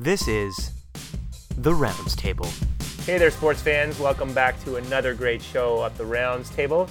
This is The Rounds Table. Hey there, sports fans. Welcome back to another great show at The Rounds Table.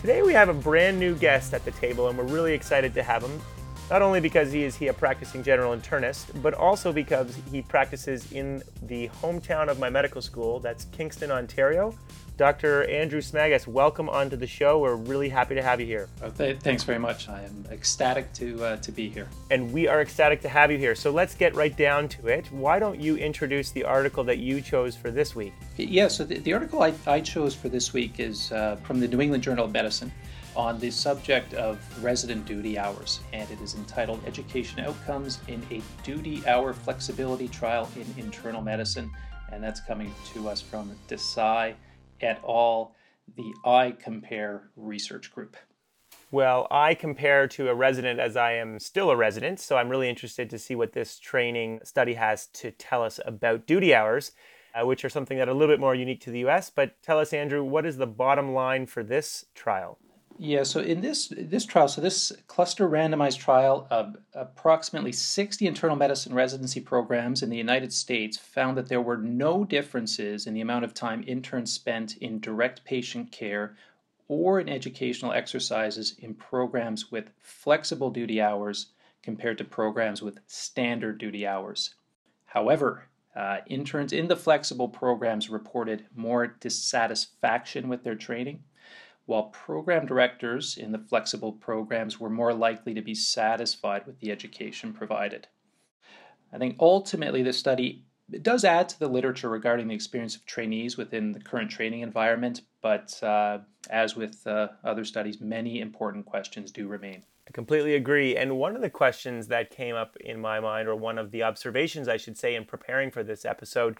Today we have a brand new guest at the table, and we're really excited to have him. Not only because he is he a practicing general internist, but also because he practices in the hometown of my medical school, that's Kingston, Ontario. Dr. Andrew Smaggus, welcome onto the show. We're really happy to have you here. Oh, th- thanks very much. I am ecstatic to uh, to be here. And we are ecstatic to have you here. So let's get right down to it. Why don't you introduce the article that you chose for this week? Yeah, so the, the article I, I, chose for this week is uh, from the New England Journal of Medicine on the subject of resident duty hours, and it is entitled Education Outcomes in a Duty Hour Flexibility Trial in Internal Medicine, and that's coming to us from Desai et al., the iCOMPARE research group? Well, I compare to a resident as I am still a resident, so I'm really interested to see what this training study has to tell us about duty hours, uh, which are something that are a little bit more unique to the US. But tell us, Andrew, what is the bottom line for this trial? Yeah, so in this this trial, so this cluster randomized trial of approximately 60 internal medicine residency programs in the United States found that there were no differences in the amount of time interns spent in direct patient care or in educational exercises in programs with flexible duty hours compared to programs with standard duty hours. However, uh, interns in the flexible programs reported more dissatisfaction with their training while program directors in the flexible programs were more likely to be satisfied with the education provided. I think ultimately the study does add to the literature regarding the experience of trainees within the current training environment, but uh, as with uh, other studies, many important questions do remain. I completely agree. And one of the questions that came up in my mind, or one of the observations, I should say, in preparing for this episode,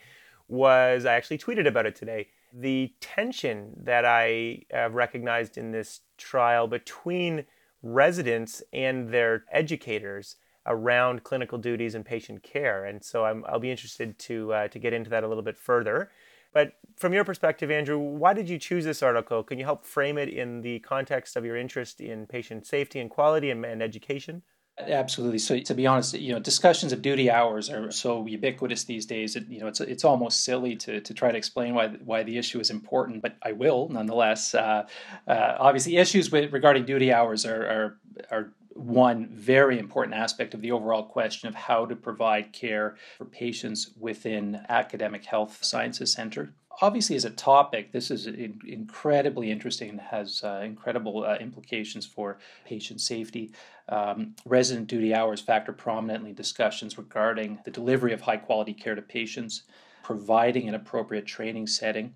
was I actually tweeted about it today the tension that I have recognized in this trial between residents and their educators around clinical duties and patient care. And so i will be interested to, uh, to get into that a little bit further. But from your perspective, Andrew, why did you choose this article? Can you help frame it in the context of your interest in patient safety and quality and, and education? Absolutely. So to be honest, you know, discussions of duty hours are so ubiquitous these days. It, you know, it's it's almost silly to, to try to explain why why the issue is important, but I will nonetheless. Uh, uh, obviously, issues with regarding duty hours are are are one very important aspect of the overall question of how to provide care for patients within academic health sciences center obviously as a topic this is in, incredibly interesting and has uh, incredible uh, implications for patient safety um, resident duty hours factor prominently in discussions regarding the delivery of high quality care to patients providing an appropriate training setting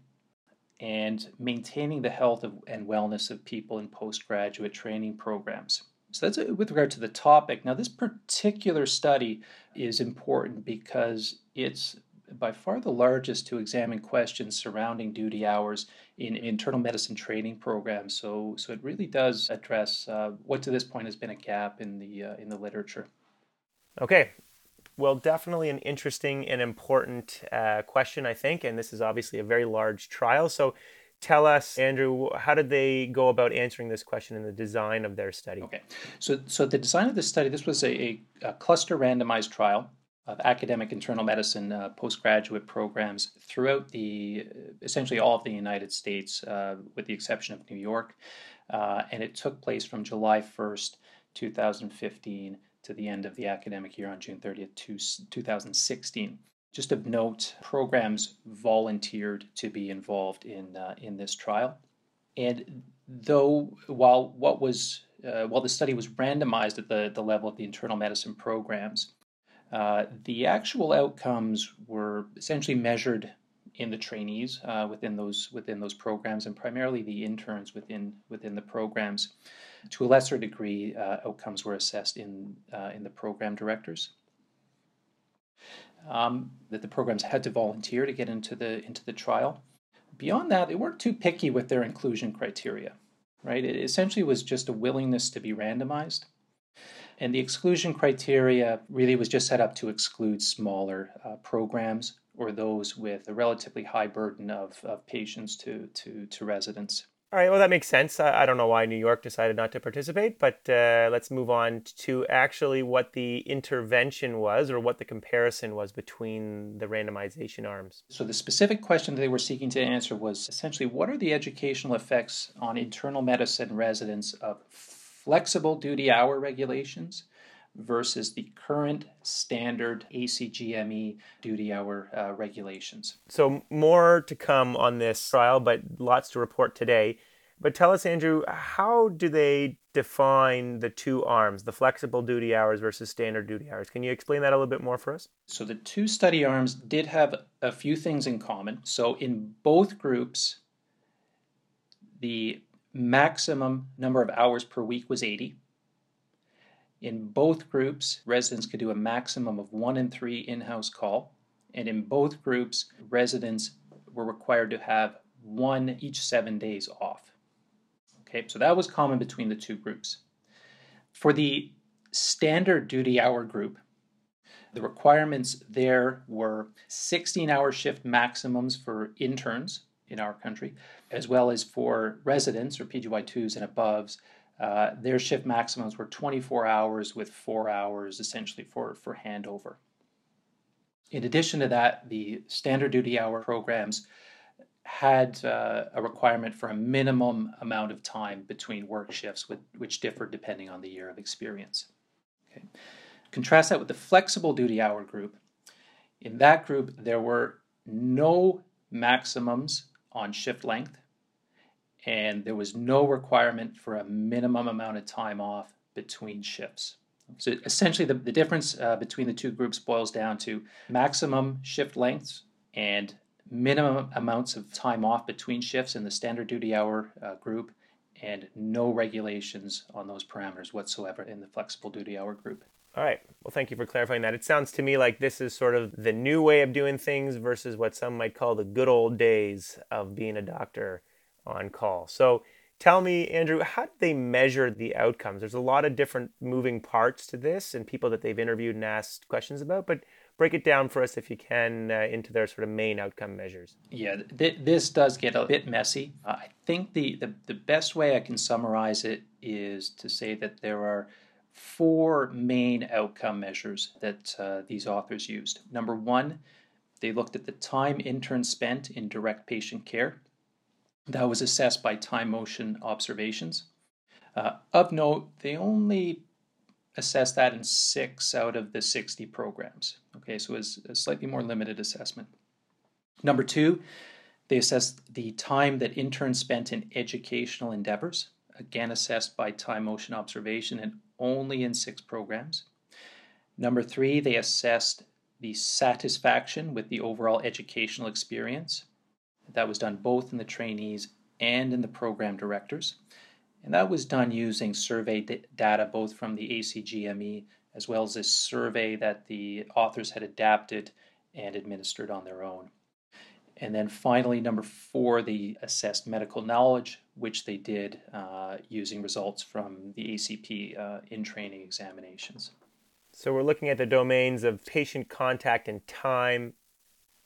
and maintaining the health of, and wellness of people in postgraduate training programs so that's with regard to the topic. Now, this particular study is important because it's by far the largest to examine questions surrounding duty hours in internal medicine training programs. So, so it really does address uh, what to this point has been a gap in the uh, in the literature. Okay, well, definitely an interesting and important uh, question, I think, and this is obviously a very large trial. So, tell us, Andrew, how did they go about answering this question in the design of their study? Okay, so so the design of the study, this was a, a cluster randomized trial of academic internal medicine uh, postgraduate programs throughout the essentially all of the United States, uh, with the exception of New York, uh, and it took place from July 1st, 2015 to the end of the academic year on June 30th, two, 2016. Just of note, programs volunteered to be involved in uh, in this trial, and though while what was uh, while the study was randomized at the, the level of the internal medicine programs, uh, the actual outcomes were essentially measured in the trainees uh, within those within those programs, and primarily the interns within within the programs. To a lesser degree, uh, outcomes were assessed in uh, in the program directors um, that the programs had to volunteer to get into the into the trial. Beyond that, they weren't too picky with their inclusion criteria. Right? It essentially was just a willingness to be randomized. And the exclusion criteria really was just set up to exclude smaller uh, programs or those with a relatively high burden of, of patients to, to, to residents. All right, well, that makes sense. I, I don't know why New York decided not to participate, but uh, let's move on to actually what the intervention was or what the comparison was between the randomization arms. So, the specific question that they were seeking to answer was essentially what are the educational effects on internal medicine residents of flexible duty hour regulations versus the current standard ACGME duty hour uh, regulations. So, more to come on this trial, but lots to report today. But tell us, Andrew, how do they define the two arms, the flexible duty hours versus standard duty hours? Can you explain that a little bit more for us? So, the two study arms did have a few things in common. So, in both groups, the maximum number of hours per week was 80 in both groups, residents could do a maximum of one in three in house call. And in both groups, residents were required to have one each seven days off. Okay, so that was common between the two groups. For the standard duty hour group, the requirements there were 16 hour shift maximums for interns in our country, as well as for residents or PGY2s and aboves, uh, their shift maximums were 24 hours with four hours essentially for, for handover. In addition to that, the standard duty hour programs had uh, a requirement for a minimum amount of time between work shifts, with, which differed depending on the year of experience. Okay. Contrast that with the flexible duty hour group. In that group, there were no maximums on shift length and there was no requirement for a minimum amount of time off between shifts. So essentially, the, the difference uh, between the two groups boils down to maximum shift lengths and minimum amounts of time off between shifts in the standard duty hour uh, group, and no regulations on those parameters whatsoever in the flexible duty hour group. All right. Well, thank you for clarifying that. It sounds to me like this is sort of the new way of doing things versus what some might call the good old days of being a doctor on call. So tell me, Andrew, how do they measure the outcomes? There's a lot of different moving parts to this and people that they've interviewed and asked questions about, but break it down for us if you can uh, into their sort of main outcome measures. Yeah, th- this does get a bit messy. Uh, I think the, the, the best way I can summarize it is to say that there are four main outcome measures that uh, these authors used. Number one, they looked at the time interns spent in direct patient care. That was assessed by time motion observations. Uh, of note, they only assessed that in six out of the 60 programs. Okay, so it's a slightly more limited assessment. Number two, they assessed the time that interns spent in educational endeavors, again assessed by time motion observation and only in six programs. Number three, they assessed the satisfaction with the overall educational experience. That was done both in the trainees and in the program directors. And that was done using survey d- data both from the ACGME as well as a survey that the authors had adapted and administered on their own. And then finally, number four, they assessed medical knowledge, which they did uh, using results from the ACP uh, in training examinations. So we're looking at the domains of patient contact and time,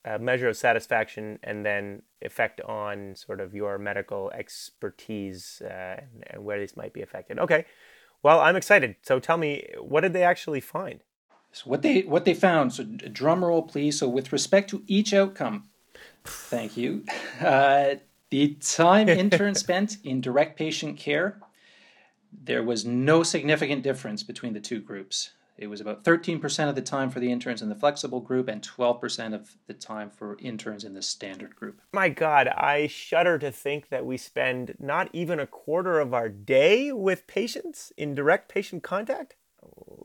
a measure of satisfaction and then effect on sort of your medical expertise uh, and, and, where these might be affected. Okay, well, I'm excited. So tell me, what did they actually find? So what they what they found. So drum roll, please. So with respect to each outcome, thank you. Uh, the time intern spent in direct patient care, there was no significant difference between the two groups. It was about 13% of the time for the interns in the flexible group and 12% of the time for interns in the standard group. My God, I shudder to think that we spend not even a quarter of our day with patients in direct patient contact.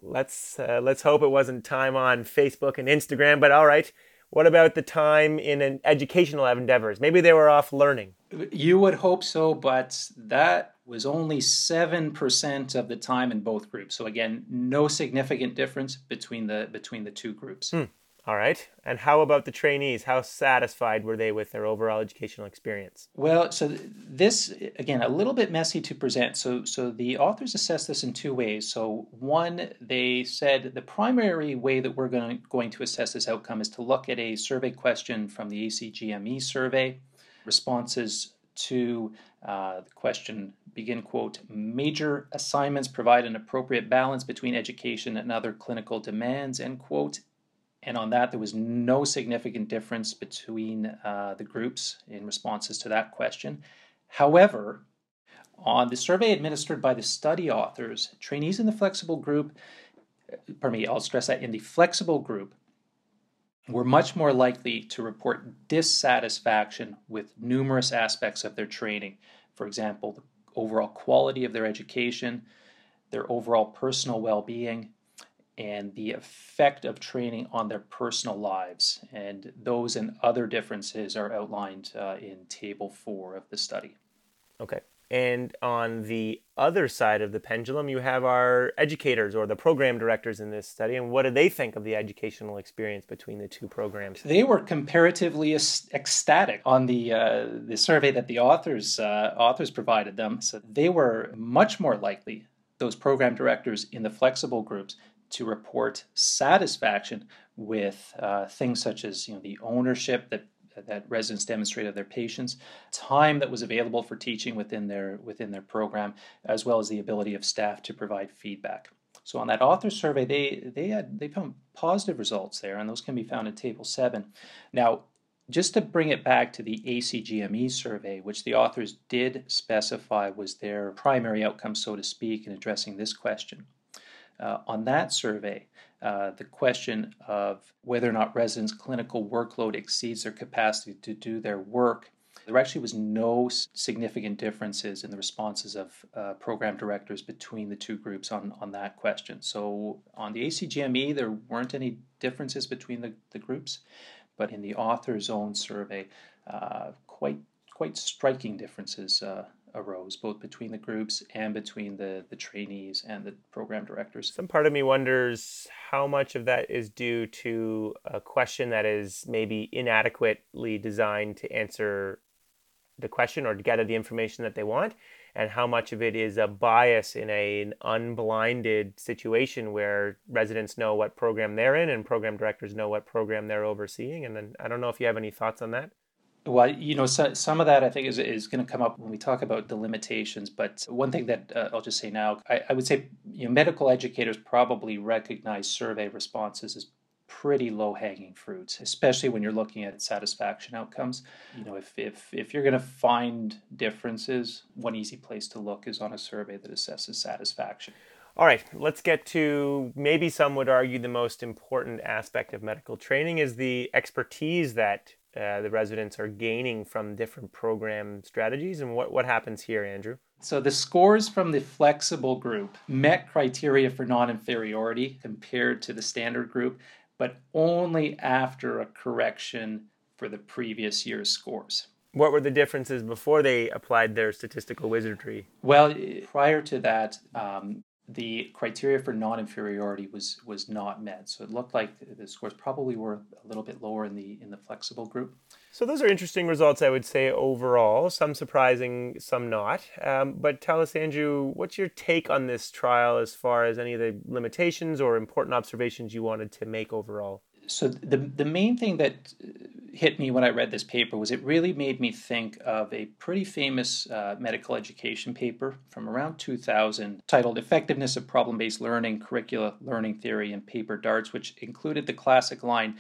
Let's uh, let's hope it wasn't time on Facebook and Instagram, but all right. What about the time in an educational endeavors? Maybe they were off learning. You would hope so, but that was only 7% of the time in both groups. So again, no significant difference between the between the two groups. Hmm. All right. And how about the trainees? How satisfied were they with their overall educational experience? Well, so this again a little bit messy to present. So so the authors assessed this in two ways. So one, they said the primary way that we're going to, going to assess this outcome is to look at a survey question from the ACGME survey. Responses to uh, the question begin quote, major assignments provide an appropriate balance between education and other clinical demands, end quote. And on that, there was no significant difference between uh, the groups in responses to that question. However, on the survey administered by the study authors, trainees in the flexible group, pardon me, I'll stress that in the flexible group, were much more likely to report dissatisfaction with numerous aspects of their training. For example, the overall quality of their education, their overall personal well being, and the effect of training on their personal lives. And those and other differences are outlined uh, in Table 4 of the study. Okay. And on the other side of the pendulum, you have our educators or the program directors in this study. And what do they think of the educational experience between the two programs? They were comparatively ecstatic on the uh, the survey that the authors uh, authors provided them. So they were much more likely those program directors in the flexible groups to report satisfaction with uh, things such as you know the ownership that that residents demonstrate of their patients, time that was available for teaching within their within their program, as well as the ability of staff to provide feedback. So on that author survey, they they had they found positive results there, and those can be found in Table Seven. Now, just to bring it back to the ACGME survey, which the authors did specify was their primary outcome, so to speak, in addressing this question. Uh, on that survey, uh, the question of whether or not residents' clinical workload exceeds their capacity to do their work, there actually was no significant differences in the responses of uh, program directors between the two groups on, on that question. So on the ACGME, there weren't any differences between the, the groups, but in the author's own survey, uh, quite quite striking differences uh, arose, both between the groups and between the, the trainees and the program directors. Some part of me wonders how much of that is due to a question that is maybe inadequately designed to answer the question or to gather the information that they want, and how much of it is a bias in a, an unblinded situation where residents know what program they're in and program directors know what program they're overseeing. And then I don't know if you have any thoughts on that. Well, you know, so, some of that I think is, is going to come up when we talk about the limitations. But one thing that uh, I'll just say now, I, I would say you know, medical educators probably recognize survey responses as pretty low hanging fruits, especially when you're looking at satisfaction outcomes. You know, if, if, if you're going to find differences, one easy place to look is on a survey that assesses satisfaction. All right, let's get to maybe some would argue the most important aspect of medical training is the expertise that uh, the residents are gaining from different program strategies. And what, what happens here, Andrew? So the scores from the flexible group met criteria for non inferiority compared to the standard group, but only after a correction for the previous year's scores. What were the differences before they applied their statistical wizardry? Well, prior to that, um, the criteria for non-inferiority was was not met. So it looked like the scores probably were a little bit lower in the in the flexible group. So those are interesting results, I would say overall. Some surprising, some not. Um, but tell us, Andrew, what's your take on this trial as far as any of the limitations or important observations you wanted to make overall? So the the main thing that hit me when I read this paper was it really made me think of a pretty famous uh, medical education paper from around 2000 titled Effectiveness of Problem Based Learning, Curricula, Learning Theory, and Paper Darts, which included the classic line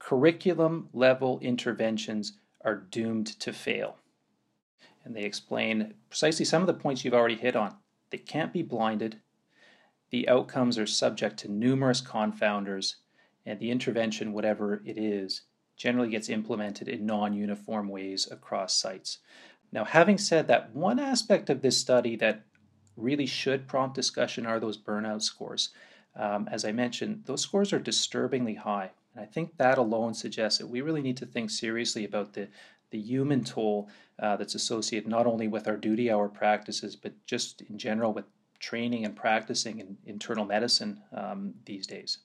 curriculum level interventions are doomed to fail. And they explain precisely some of the points you've already hit on. They can't be blinded, the outcomes are subject to numerous confounders and the intervention, whatever it is, generally gets implemented in non uniform ways across sites. Now, having said that, one aspect of this study that really should prompt discussion are those burnout scores. Um, as I mentioned, those scores are disturbingly high. And I think that alone suggests that we really need to think seriously about the, the human toll uh, that's associated not only with our duty hour practices, but just in general with training and practicing in internal medicine um, these days.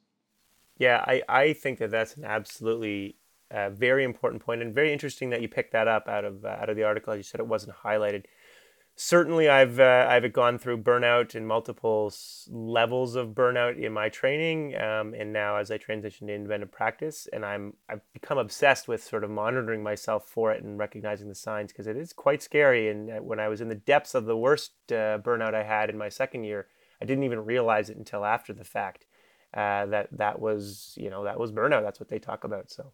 Yeah, I, I think that that's an absolutely uh, very important point and very interesting that you picked that up out of uh, out of the article. As you said, it wasn't highlighted. certainly I've uh, I've gone through burnout and multiple levels of burnout in my training, um, and now as I transition to independent practice, and I'm I've become obsessed with sort of monitoring myself for it and recognizing the signs because it is quite scary. And uh, when I was in the depths of the worst uh, burnout I had in my second year, I didn't even realize it until after the fact uh, that that was you know that was burnout. That's what they talk about. So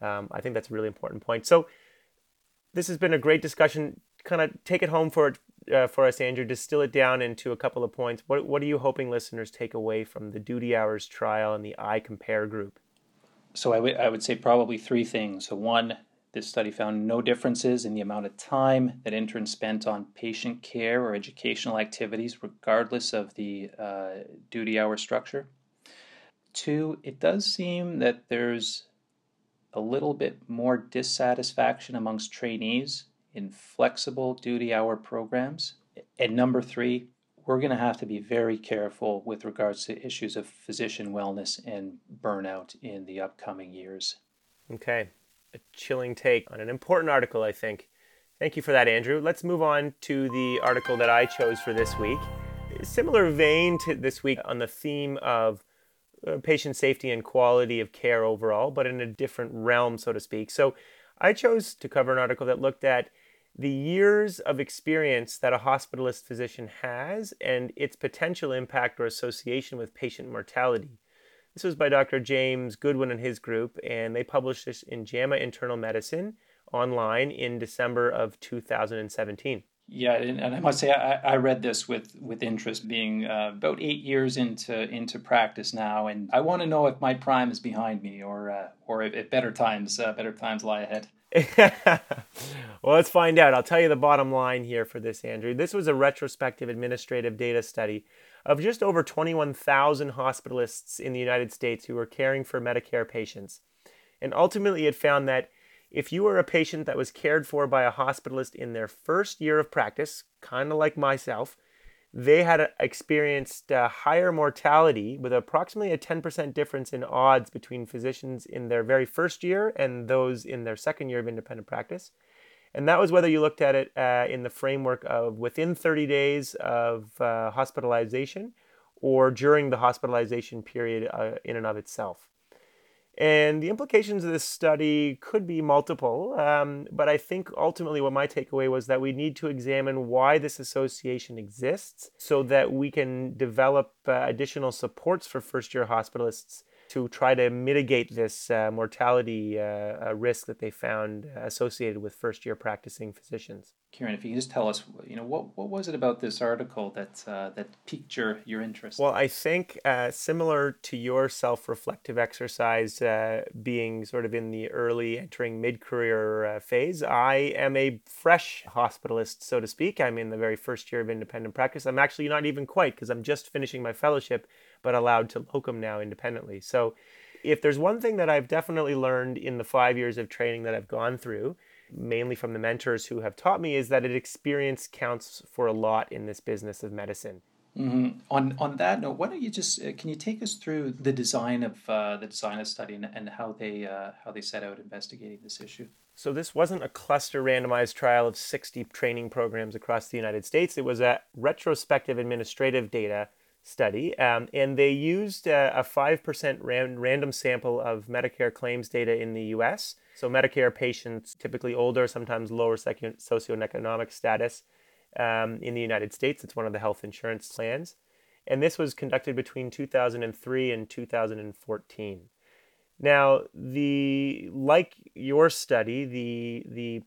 um, I think that's a really important point. So this has been a great discussion kind of take it home for uh, for us, Andrew, distill it down into a couple of points. What what are you hoping listeners take away from the duty hours trial and the iCOMPARE group? So I, w- I would say probably three things. So one, this study found no differences in the amount of time that interns spent on patient care or educational activities, regardless of the uh, duty hour structure. Two, it does seem that there's a little bit more dissatisfaction amongst trainees in flexible duty hour programs. And number three, we're going to have to be very careful with regards to issues of physician wellness and burnout in the upcoming years. Okay, a chilling take on an important article, I think. Thank you for that, Andrew. Let's move on to the article that I chose for this week. Similar vein to this week on the theme of Uh, patient safety and quality of care overall, but in a different realm, so to speak. So I chose to cover an article that looked at the years of experience that a hospitalist physician has and its potential impact or association with patient mortality. This was by Dr. James Goodwin and his group, and they published this in JAMA Internal Medicine online in December of 2017. Yeah, and, I must say I, I read this with, with interest, being uh, about eight years into into practice now, and I want to know if my prime is behind me, or uh, or if, if better times uh, better times lie ahead. well, let's find out. I'll tell you the bottom line here for this, Andrew. This was a retrospective administrative data study of just over 21,000 hospitalists in the United States who were caring for Medicare patients. And ultimately, it found that if you were a patient that was cared for by a hospitalist in their first year of practice, kind of like myself, they had experienced a higher mortality with approximately a 10% difference in odds between physicians in their very first year and those in their second year of independent practice. And that was whether you looked at it uh, in the framework of within 30 days of uh, hospitalization or during the hospitalization period uh, in and of itself. And the implications of this study could be multiple, um, but I think ultimately what my takeaway was that we need to examine why this association exists so that we can develop uh, additional supports for first year hospitalists to try to mitigate this uh, mortality uh, uh risk that they found associated with first year practicing physicians. Kieran, if you can just tell us, you know, what, what was it about this article that uh, that piqued your, your interest? Well, I think uh, similar to your self-reflective exercise, uh, being sort of in the early entering mid-career uh, phase, I am a fresh hospitalist, so to speak. I'm in the very first year of independent practice. I'm actually not even quite because I'm just finishing my fellowship, but allowed to locum now independently. So, if there's one thing that I've definitely learned in the five years of training that I've gone through mainly from the mentors who have taught me, is that experience counts for a lot in this business of medicine. Mm-hmm. On on that note, why don't you just uh, can you take us through the design of uh, the design of study and, and how they uh, how they set out investigating this issue? So this wasn't a cluster randomized trial of 60 training programs across the United States. It was a retrospective administrative data study, um, and they used uh, a 5% ran- random sample of Medicare claims data in the U.S. So Medicare patients, typically older, sometimes lower socioeconomic status um, in the United States. It's one of the health insurance plans. And this was conducted between 2003 and 2014. Now, the like your study, the the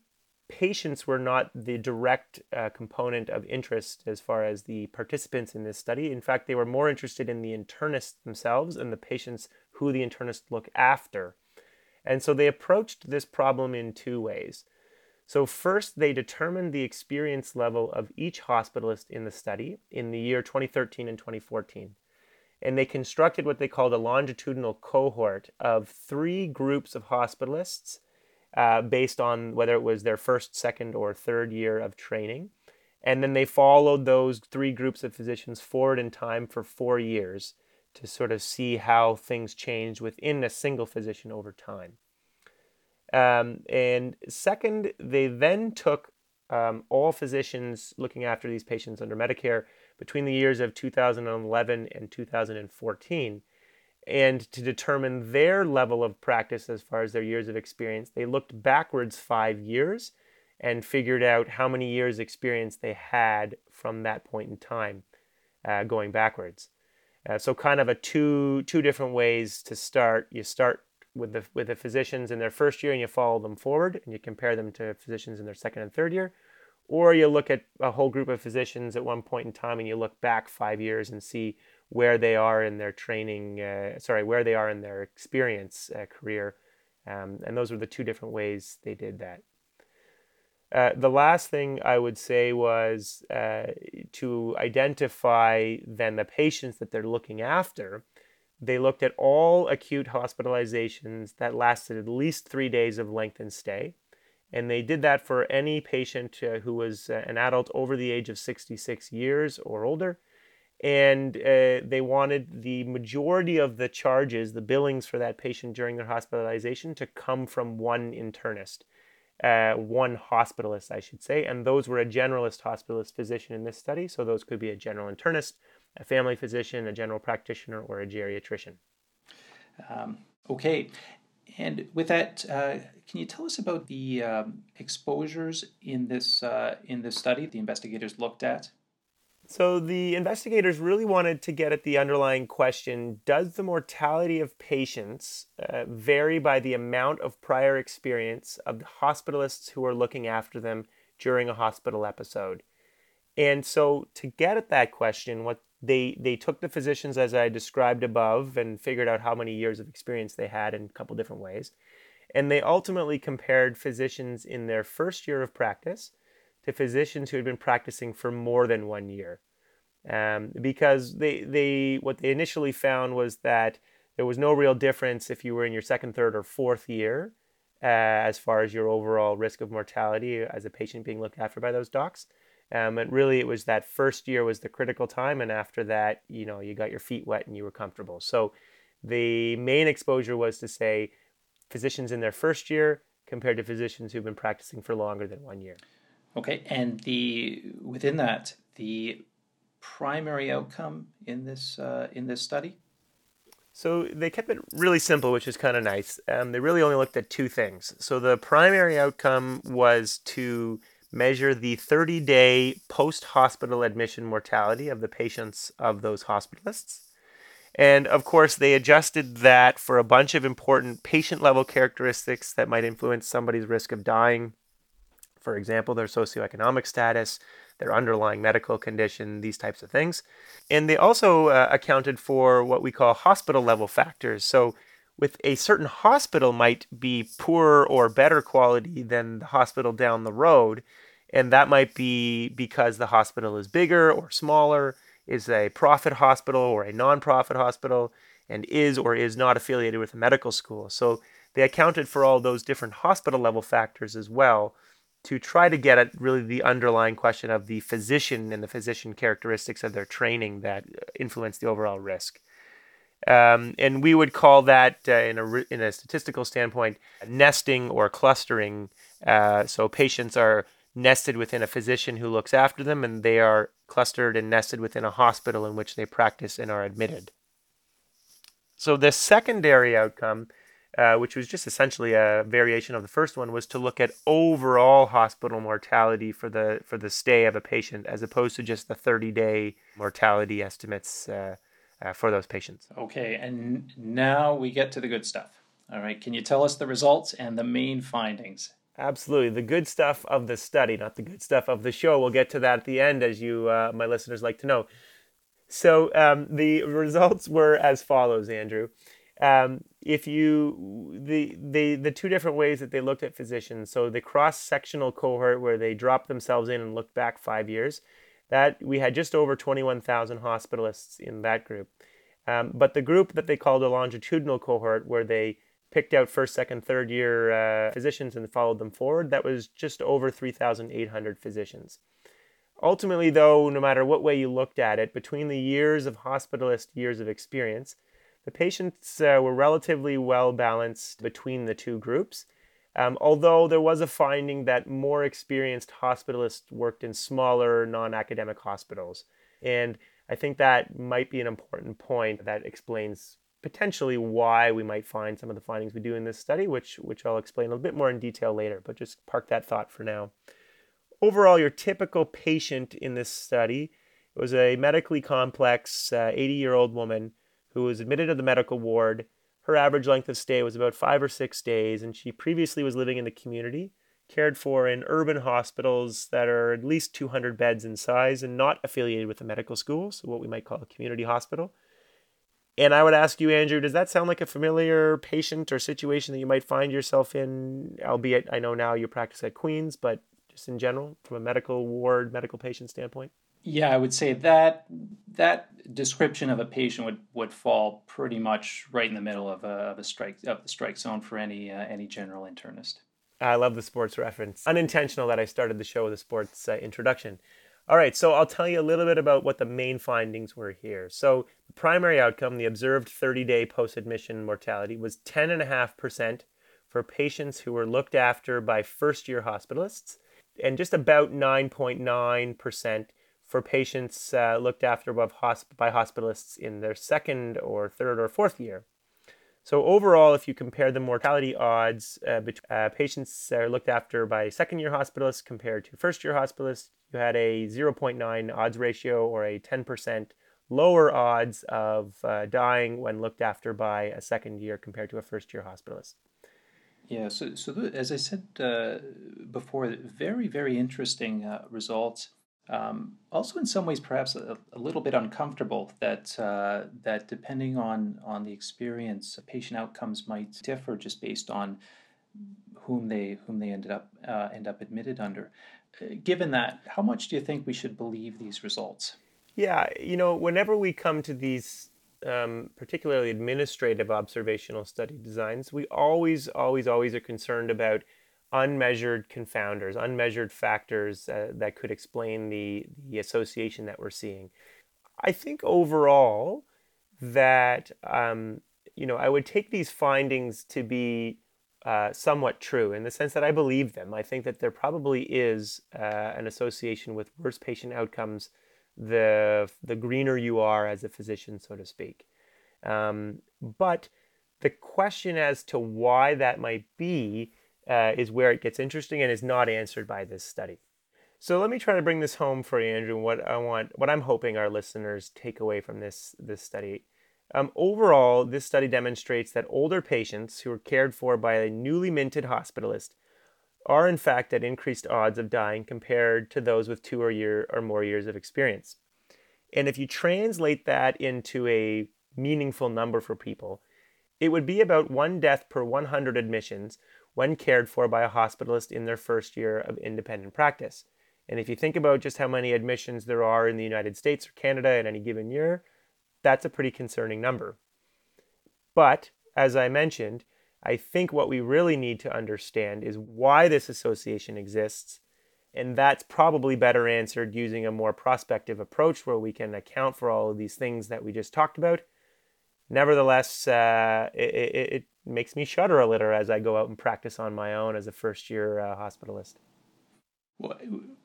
patients were not the direct uh, component of interest as far as the participants in this study. In fact, they were more interested in the internists themselves and the patients who the internists look after. And so they approached this problem in two ways. So, first, they determined the experience level of each hospitalist in the study in the year 2013 and 2014. And they constructed what they called a longitudinal cohort of three groups of hospitalists uh, based on whether it was their first, second, or third year of training. And then they followed those three groups of physicians forward in time for four years to sort of see how things change within a single physician over time. Um, and second, they then took um, all physicians looking after these patients under Medicare between the years of 2011 and 2014. And to determine their level of practice as far as their years of experience, they looked backwards five years and figured out how many years' experience they had from that point in time, uh, going backwards. Uh, so, kind of a two two different ways to start. You start with the with the physicians in their first year and you follow them forward and you compare them to physicians in their second and third year or you look at a whole group of physicians at one point in time and you look back five years and see where they are in their training uh, sorry where they are in their experience uh, career um, and those were the two different ways they did that uh, the last thing I would say was uh, to identify then the patients that they're looking after they looked at all acute hospitalizations that lasted at least three days of lengthened stay. And they did that for any patient uh, who was uh, an adult over the age of 66 years or older. And uh, they wanted the majority of the charges, the billings for that patient during their hospitalization, to come from one internist, uh, one hospitalist, I should say. And those were a generalist hospitalist physician in this study. So those could be a general internist, a family physician, a general practitioner, or a geriatrician. Um, okay. And with that, uh, can you tell us about the um, exposures in this uh, in this study the investigators looked at? So the investigators really wanted to get at the underlying question: Does the mortality of patients uh, vary by the amount of prior experience of the hospitalists who are looking after them during a hospital episode? And so, to get at that question, what they they took the physicians as I described above and figured out how many years of experience they had in a couple different ways. And they ultimately compared physicians in their first year of practice to physicians who had been practicing for more than one year. Um, because they, they what they initially found was that there was no real difference if you were in your second, third, or fourth year uh, as far as your overall risk of mortality as a patient being looked after by those docs. Um, and really, it was that first year was the critical time, and after that, you know, you got your feet wet and you were comfortable. So, the main exposure was to say physicians in their first year compared to physicians who've been practicing for longer than one year. Okay, and the within that, the primary outcome in this uh, in this study. So they kept it really simple, which is kind of nice. Um, they really only looked at two things. So the primary outcome was to measure the 30 day post hospital admission mortality of the patients of those hospitalists. And of course, they adjusted that for a bunch of important patient level characteristics that might influence somebody's risk of dying. For example, their socioeconomic status, their underlying medical condition, these types of things. And they also uh, accounted for what we call hospital level factors. So, with a certain hospital might be poorer or better quality than the hospital down the road. And that might be because the hospital is bigger or smaller, is a profit hospital or a nonprofit hospital, and is or is not affiliated with a medical school. So they accounted for all those different hospital level factors as well to try to get at really the underlying question of the physician and the physician characteristics of their training that influence the overall risk. Um, and we would call that, uh, in, a, in a statistical standpoint, nesting or clustering. Uh, so patients are nested within a physician who looks after them, and they are clustered and nested within a hospital in which they practice and are admitted. So, the secondary outcome, uh, which was just essentially a variation of the first one, was to look at overall hospital mortality for the for the stay of a patient, as opposed to just the 30 day mortality estimates uh, uh, for those patients. Okay, and now we get to the good stuff. All right, can you tell us the results and the main findings? Absolutely. The good stuff of the study, not the good stuff of the show. We'll get to that at the end, as you, uh, my listeners, like to know. So um, the results were as follows, Andrew. Um, if you the the the two different ways that they looked at physicians, so the cross-sectional cohort where they dropped themselves in and looked back five years, that we had just over 21,000 hospitalists in that group. Um, but the group that they called a longitudinal cohort, where they picked out first, second, third year uh, physicians and followed them forward. That was just over 3,800 physicians. Ultimately, though, no matter what way you looked at it, between the years of hospitalist years of experience, the patients uh, were relatively well balanced between the two groups. Um, although there was a finding that more experienced hospitalists worked in smaller non academic hospitals. And I think that might be an important point that explains potentially why we might find some of the findings we do in this study, which, which I'll explain a little bit more in detail later, but just park that thought for now. Overall, your typical patient in this study was a medically complex 80 uh, year old woman who was admitted to the medical ward. Her average length of stay was about five or six days, and she previously was living in the community, cared for in urban hospitals that are at least 200 beds in size and not affiliated with a medical school, so what we might call a community hospital. And I would ask you, Andrew, does that sound like a familiar patient or situation that you might find yourself in? Albeit, I know now you practice at Queen's, but just in general, from a medical ward, medical patient standpoint? Yeah, I would say that that description of a patient would, would fall pretty much right in the middle of a, of a strike of the strike zone for any uh, any general internist. I love the sports reference. Unintentional that I started the show with a sports uh, introduction. All right, so I'll tell you a little bit about what the main findings were here. So, the primary outcome, the observed 30 day post admission mortality, was 10.5% for patients who were looked after by first year hospitalists, and just about 9.9% for patients uh, looked after by hospitalists in their second or third or fourth year. So overall, if you compare the mortality odds uh, between uh, patients are looked after by second-year hospitalists compared to first-year hospitalists, you had a 0.9 odds ratio or a 10% lower odds of uh, dying when looked after by a second year compared to a first-year hospitalist. Yeah, so, so as I said uh, before, very, very interesting uh, results. Um, also, in some ways, perhaps a, a little bit uncomfortable that uh, that depending on on the experience, patient outcomes might differ just based on whom they whom they ended up uh, end up admitted under. Uh, given that, how much do you think we should believe these results? Yeah, you know, whenever we come to these um, particularly administrative observational study designs, we always, always, always are concerned about unmeasured confounders, unmeasured factors uh, that could explain the, the association that we're seeing. I think overall that, um, you know, I would take these findings to be uh, somewhat true in the sense that I believe them. I think that there probably is uh, an association with worse patient outcomes the, the greener you are as a physician, so to speak. Um, but the question as to why that might be uh, is where it gets interesting and is not answered by this study. So let me try to bring this home for you, Andrew. What I want, what I'm hoping our listeners take away from this this study. Um, overall, this study demonstrates that older patients who are cared for by a newly minted hospitalist are in fact at increased odds of dying compared to those with two or year or more years of experience. And if you translate that into a meaningful number for people, it would be about one death per 100 admissions when cared for by a hospitalist in their first year of independent practice. And if you think about just how many admissions there are in the United States or Canada in any given year, that's a pretty concerning number. But, as I mentioned, I think what we really need to understand is why this association exists. And that's probably better answered using a more prospective approach where we can account for all of these things that we just talked about. Nevertheless, uh, it, it, it makes me shudder a little as I go out and practice on my own as a first year uh, hospitalist.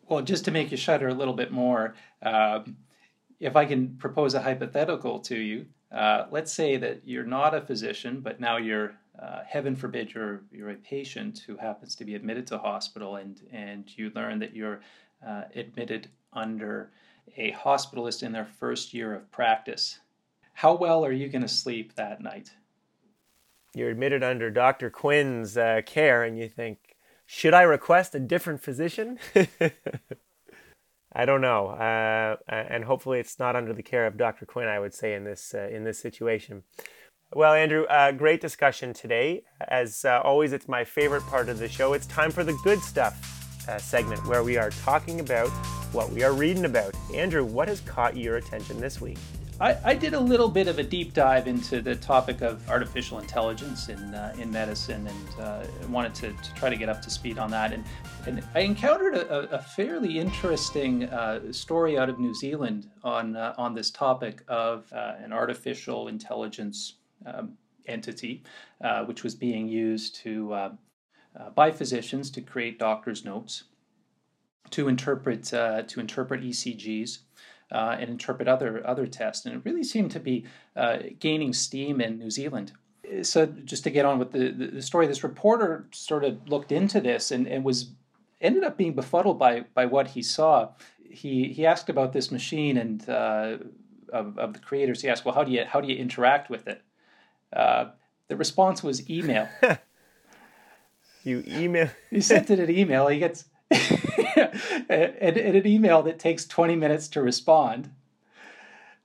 Well, just to make you shudder a little bit more, um, if I can propose a hypothetical to you, uh, let's say that you're not a physician, but now you're, uh, heaven forbid, you're, you're a patient who happens to be admitted to hospital, and, and you learn that you're uh, admitted under a hospitalist in their first year of practice. How well are you going to sleep that night? You're admitted under Dr. Quinn's uh, care and you think, should I request a different physician? I don't know, uh, and hopefully it's not under the care of Dr. Quinn. I would say in this uh, in this situation. Well, Andrew, uh, great discussion today. As uh, always, it's my favorite part of the show. It's time for the good stuff uh, segment where we are talking about what we are reading about. Andrew, what has caught your attention this week? I, I, did a little bit of a deep dive into the topic of artificial intelligence in uh, in medicine, and uh, wanted to, to, try to get up to speed on that. And, and I encountered a, a fairly interesting uh, story out of New Zealand on uh, on this topic of uh, an artificial intelligence um, entity, uh, which was being used to by physicians to create doctor's notes, to interpret to interpret ECGs. Uh, and interpret other other tests, and it really seemed to be uh, gaining steam in New Zealand. So, just to get on with the, the, story, this reporter sort of looked into this and, and was ended up being befuddled by by what he saw. He he asked about this machine and uh, of, of the creators. He asked, "Well, how do you how do you interact with it?" Uh, the response was email. you email. he sent it an email. He gets and, and, an email that takes twenty minutes to respond,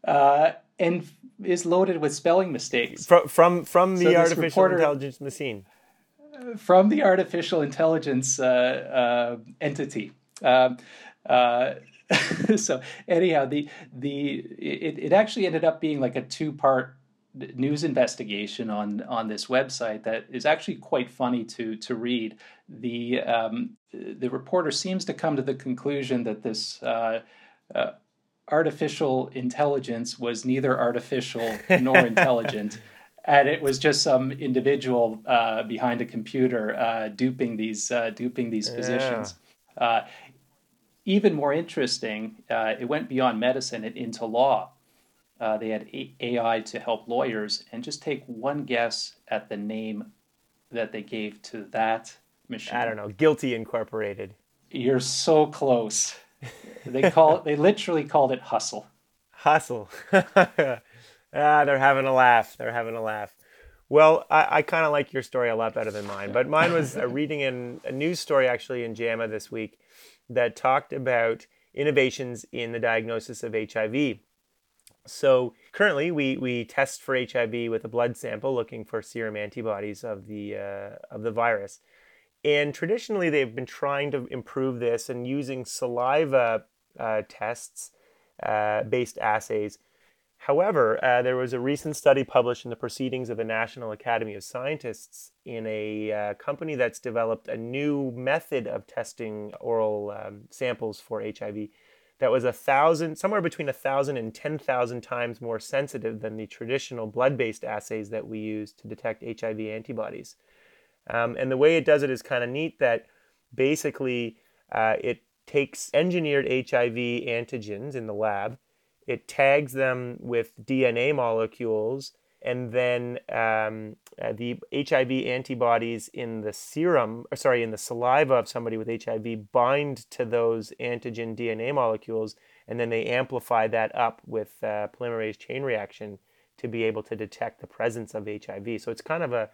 uh, and is loaded with spelling mistakes from from from the so artificial reporter, intelligence machine. From the artificial intelligence uh, uh, entity. Um, uh, so anyhow, the the it, it actually ended up being like a two part news investigation on on this website that is actually quite funny to to read. The um, the reporter seems to come to the conclusion that this uh, uh, artificial intelligence was neither artificial nor intelligent. And it was just some individual uh, behind a computer uh, duping these uh, duping these physicians. Yeah. Uh, even more interesting, uh, it went beyond medicine and into law. Uh, they had AI to help lawyers, and just take one guess at the name that they gave to that machine. I don't know. Guilty Incorporated. You're so close. They call it. They literally called it hustle. Hustle. ah, they're having a laugh. They're having a laugh. Well, I, I kind of like your story a lot better than mine, but mine was a reading in a news story actually in JAMA this week that talked about innovations in the diagnosis of HIV. So currently, we, we test for HIV with a blood sample, looking for serum antibodies of the uh, of the virus. And traditionally, they've been trying to improve this and using saliva uh, tests uh, based assays However, uh, there was a recent study published in the Proceedings of the National Academy of Scientists in a uh, company that's developed a new method of testing oral um, samples for HIV that was a thousand, somewhere between a thousand and ten thousand times more sensitive than the traditional blood-based assays that we use to detect HIV antibodies. Um, and the way it does it is kind of neat. That basically uh, it takes engineered HIV antigens in the lab it tags them with DNA molecules, and then um, uh, the HIV antibodies in the serum, or sorry, in the saliva of somebody with HIV bind to those antigen DNA molecules, and then they amplify that up with uh, polymerase chain reaction to be able to detect the presence of HIV. So it's kind of a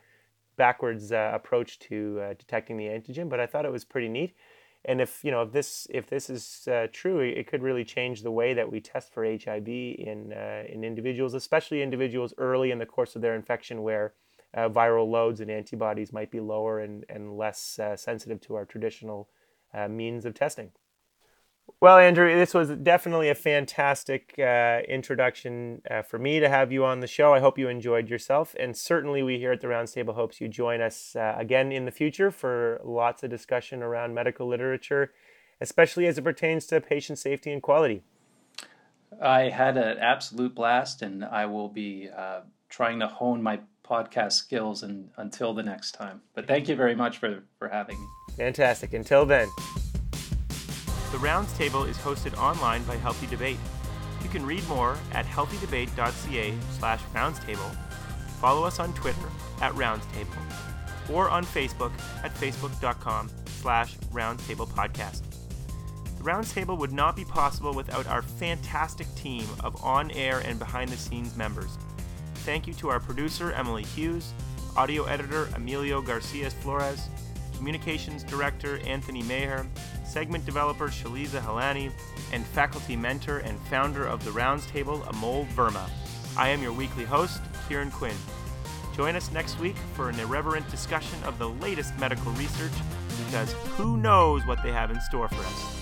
backwards uh, approach to uh, detecting the antigen, but I thought it was pretty neat and if you know if this if this is uh, true, it could really change the way that we test for HIV in uh, in individuals, especially individuals early in the course of their infection, where uh, viral loads and antibodies might be lower and and less uh, sensitive to our traditional uh, means of testing. Well, Andrew, this was definitely a fantastic uh, introduction uh, for me to have you on the show. I hope you enjoyed yourself. And certainly, we here at the Roundtable hopes you join us uh, again in the future for lots of discussion around medical literature, especially as it pertains to patient safety and quality. I had an absolute blast, and I will be uh, trying to hone my podcast skills and, until the next time. But thank you very much for, for having me. Fantastic. Until then. The Roundtable is hosted online by Healthy Debate. You can read more at healthydebate.ca slash roundtable, follow us on Twitter at roundtable, or on Facebook at facebook.com slash roundtablepodcast. The Roundtable would not be possible without our fantastic team of on-air and behind-the-scenes members. Thank you to our producer, Emily Hughes, audio editor, Emilio Garcia Flores, communications director, Anthony Maher, segment developer Shaliza Halani, and faculty mentor and founder of the Roundtable, Amol Verma. I am your weekly host, Kieran Quinn. Join us next week for an irreverent discussion of the latest medical research because who knows what they have in store for us.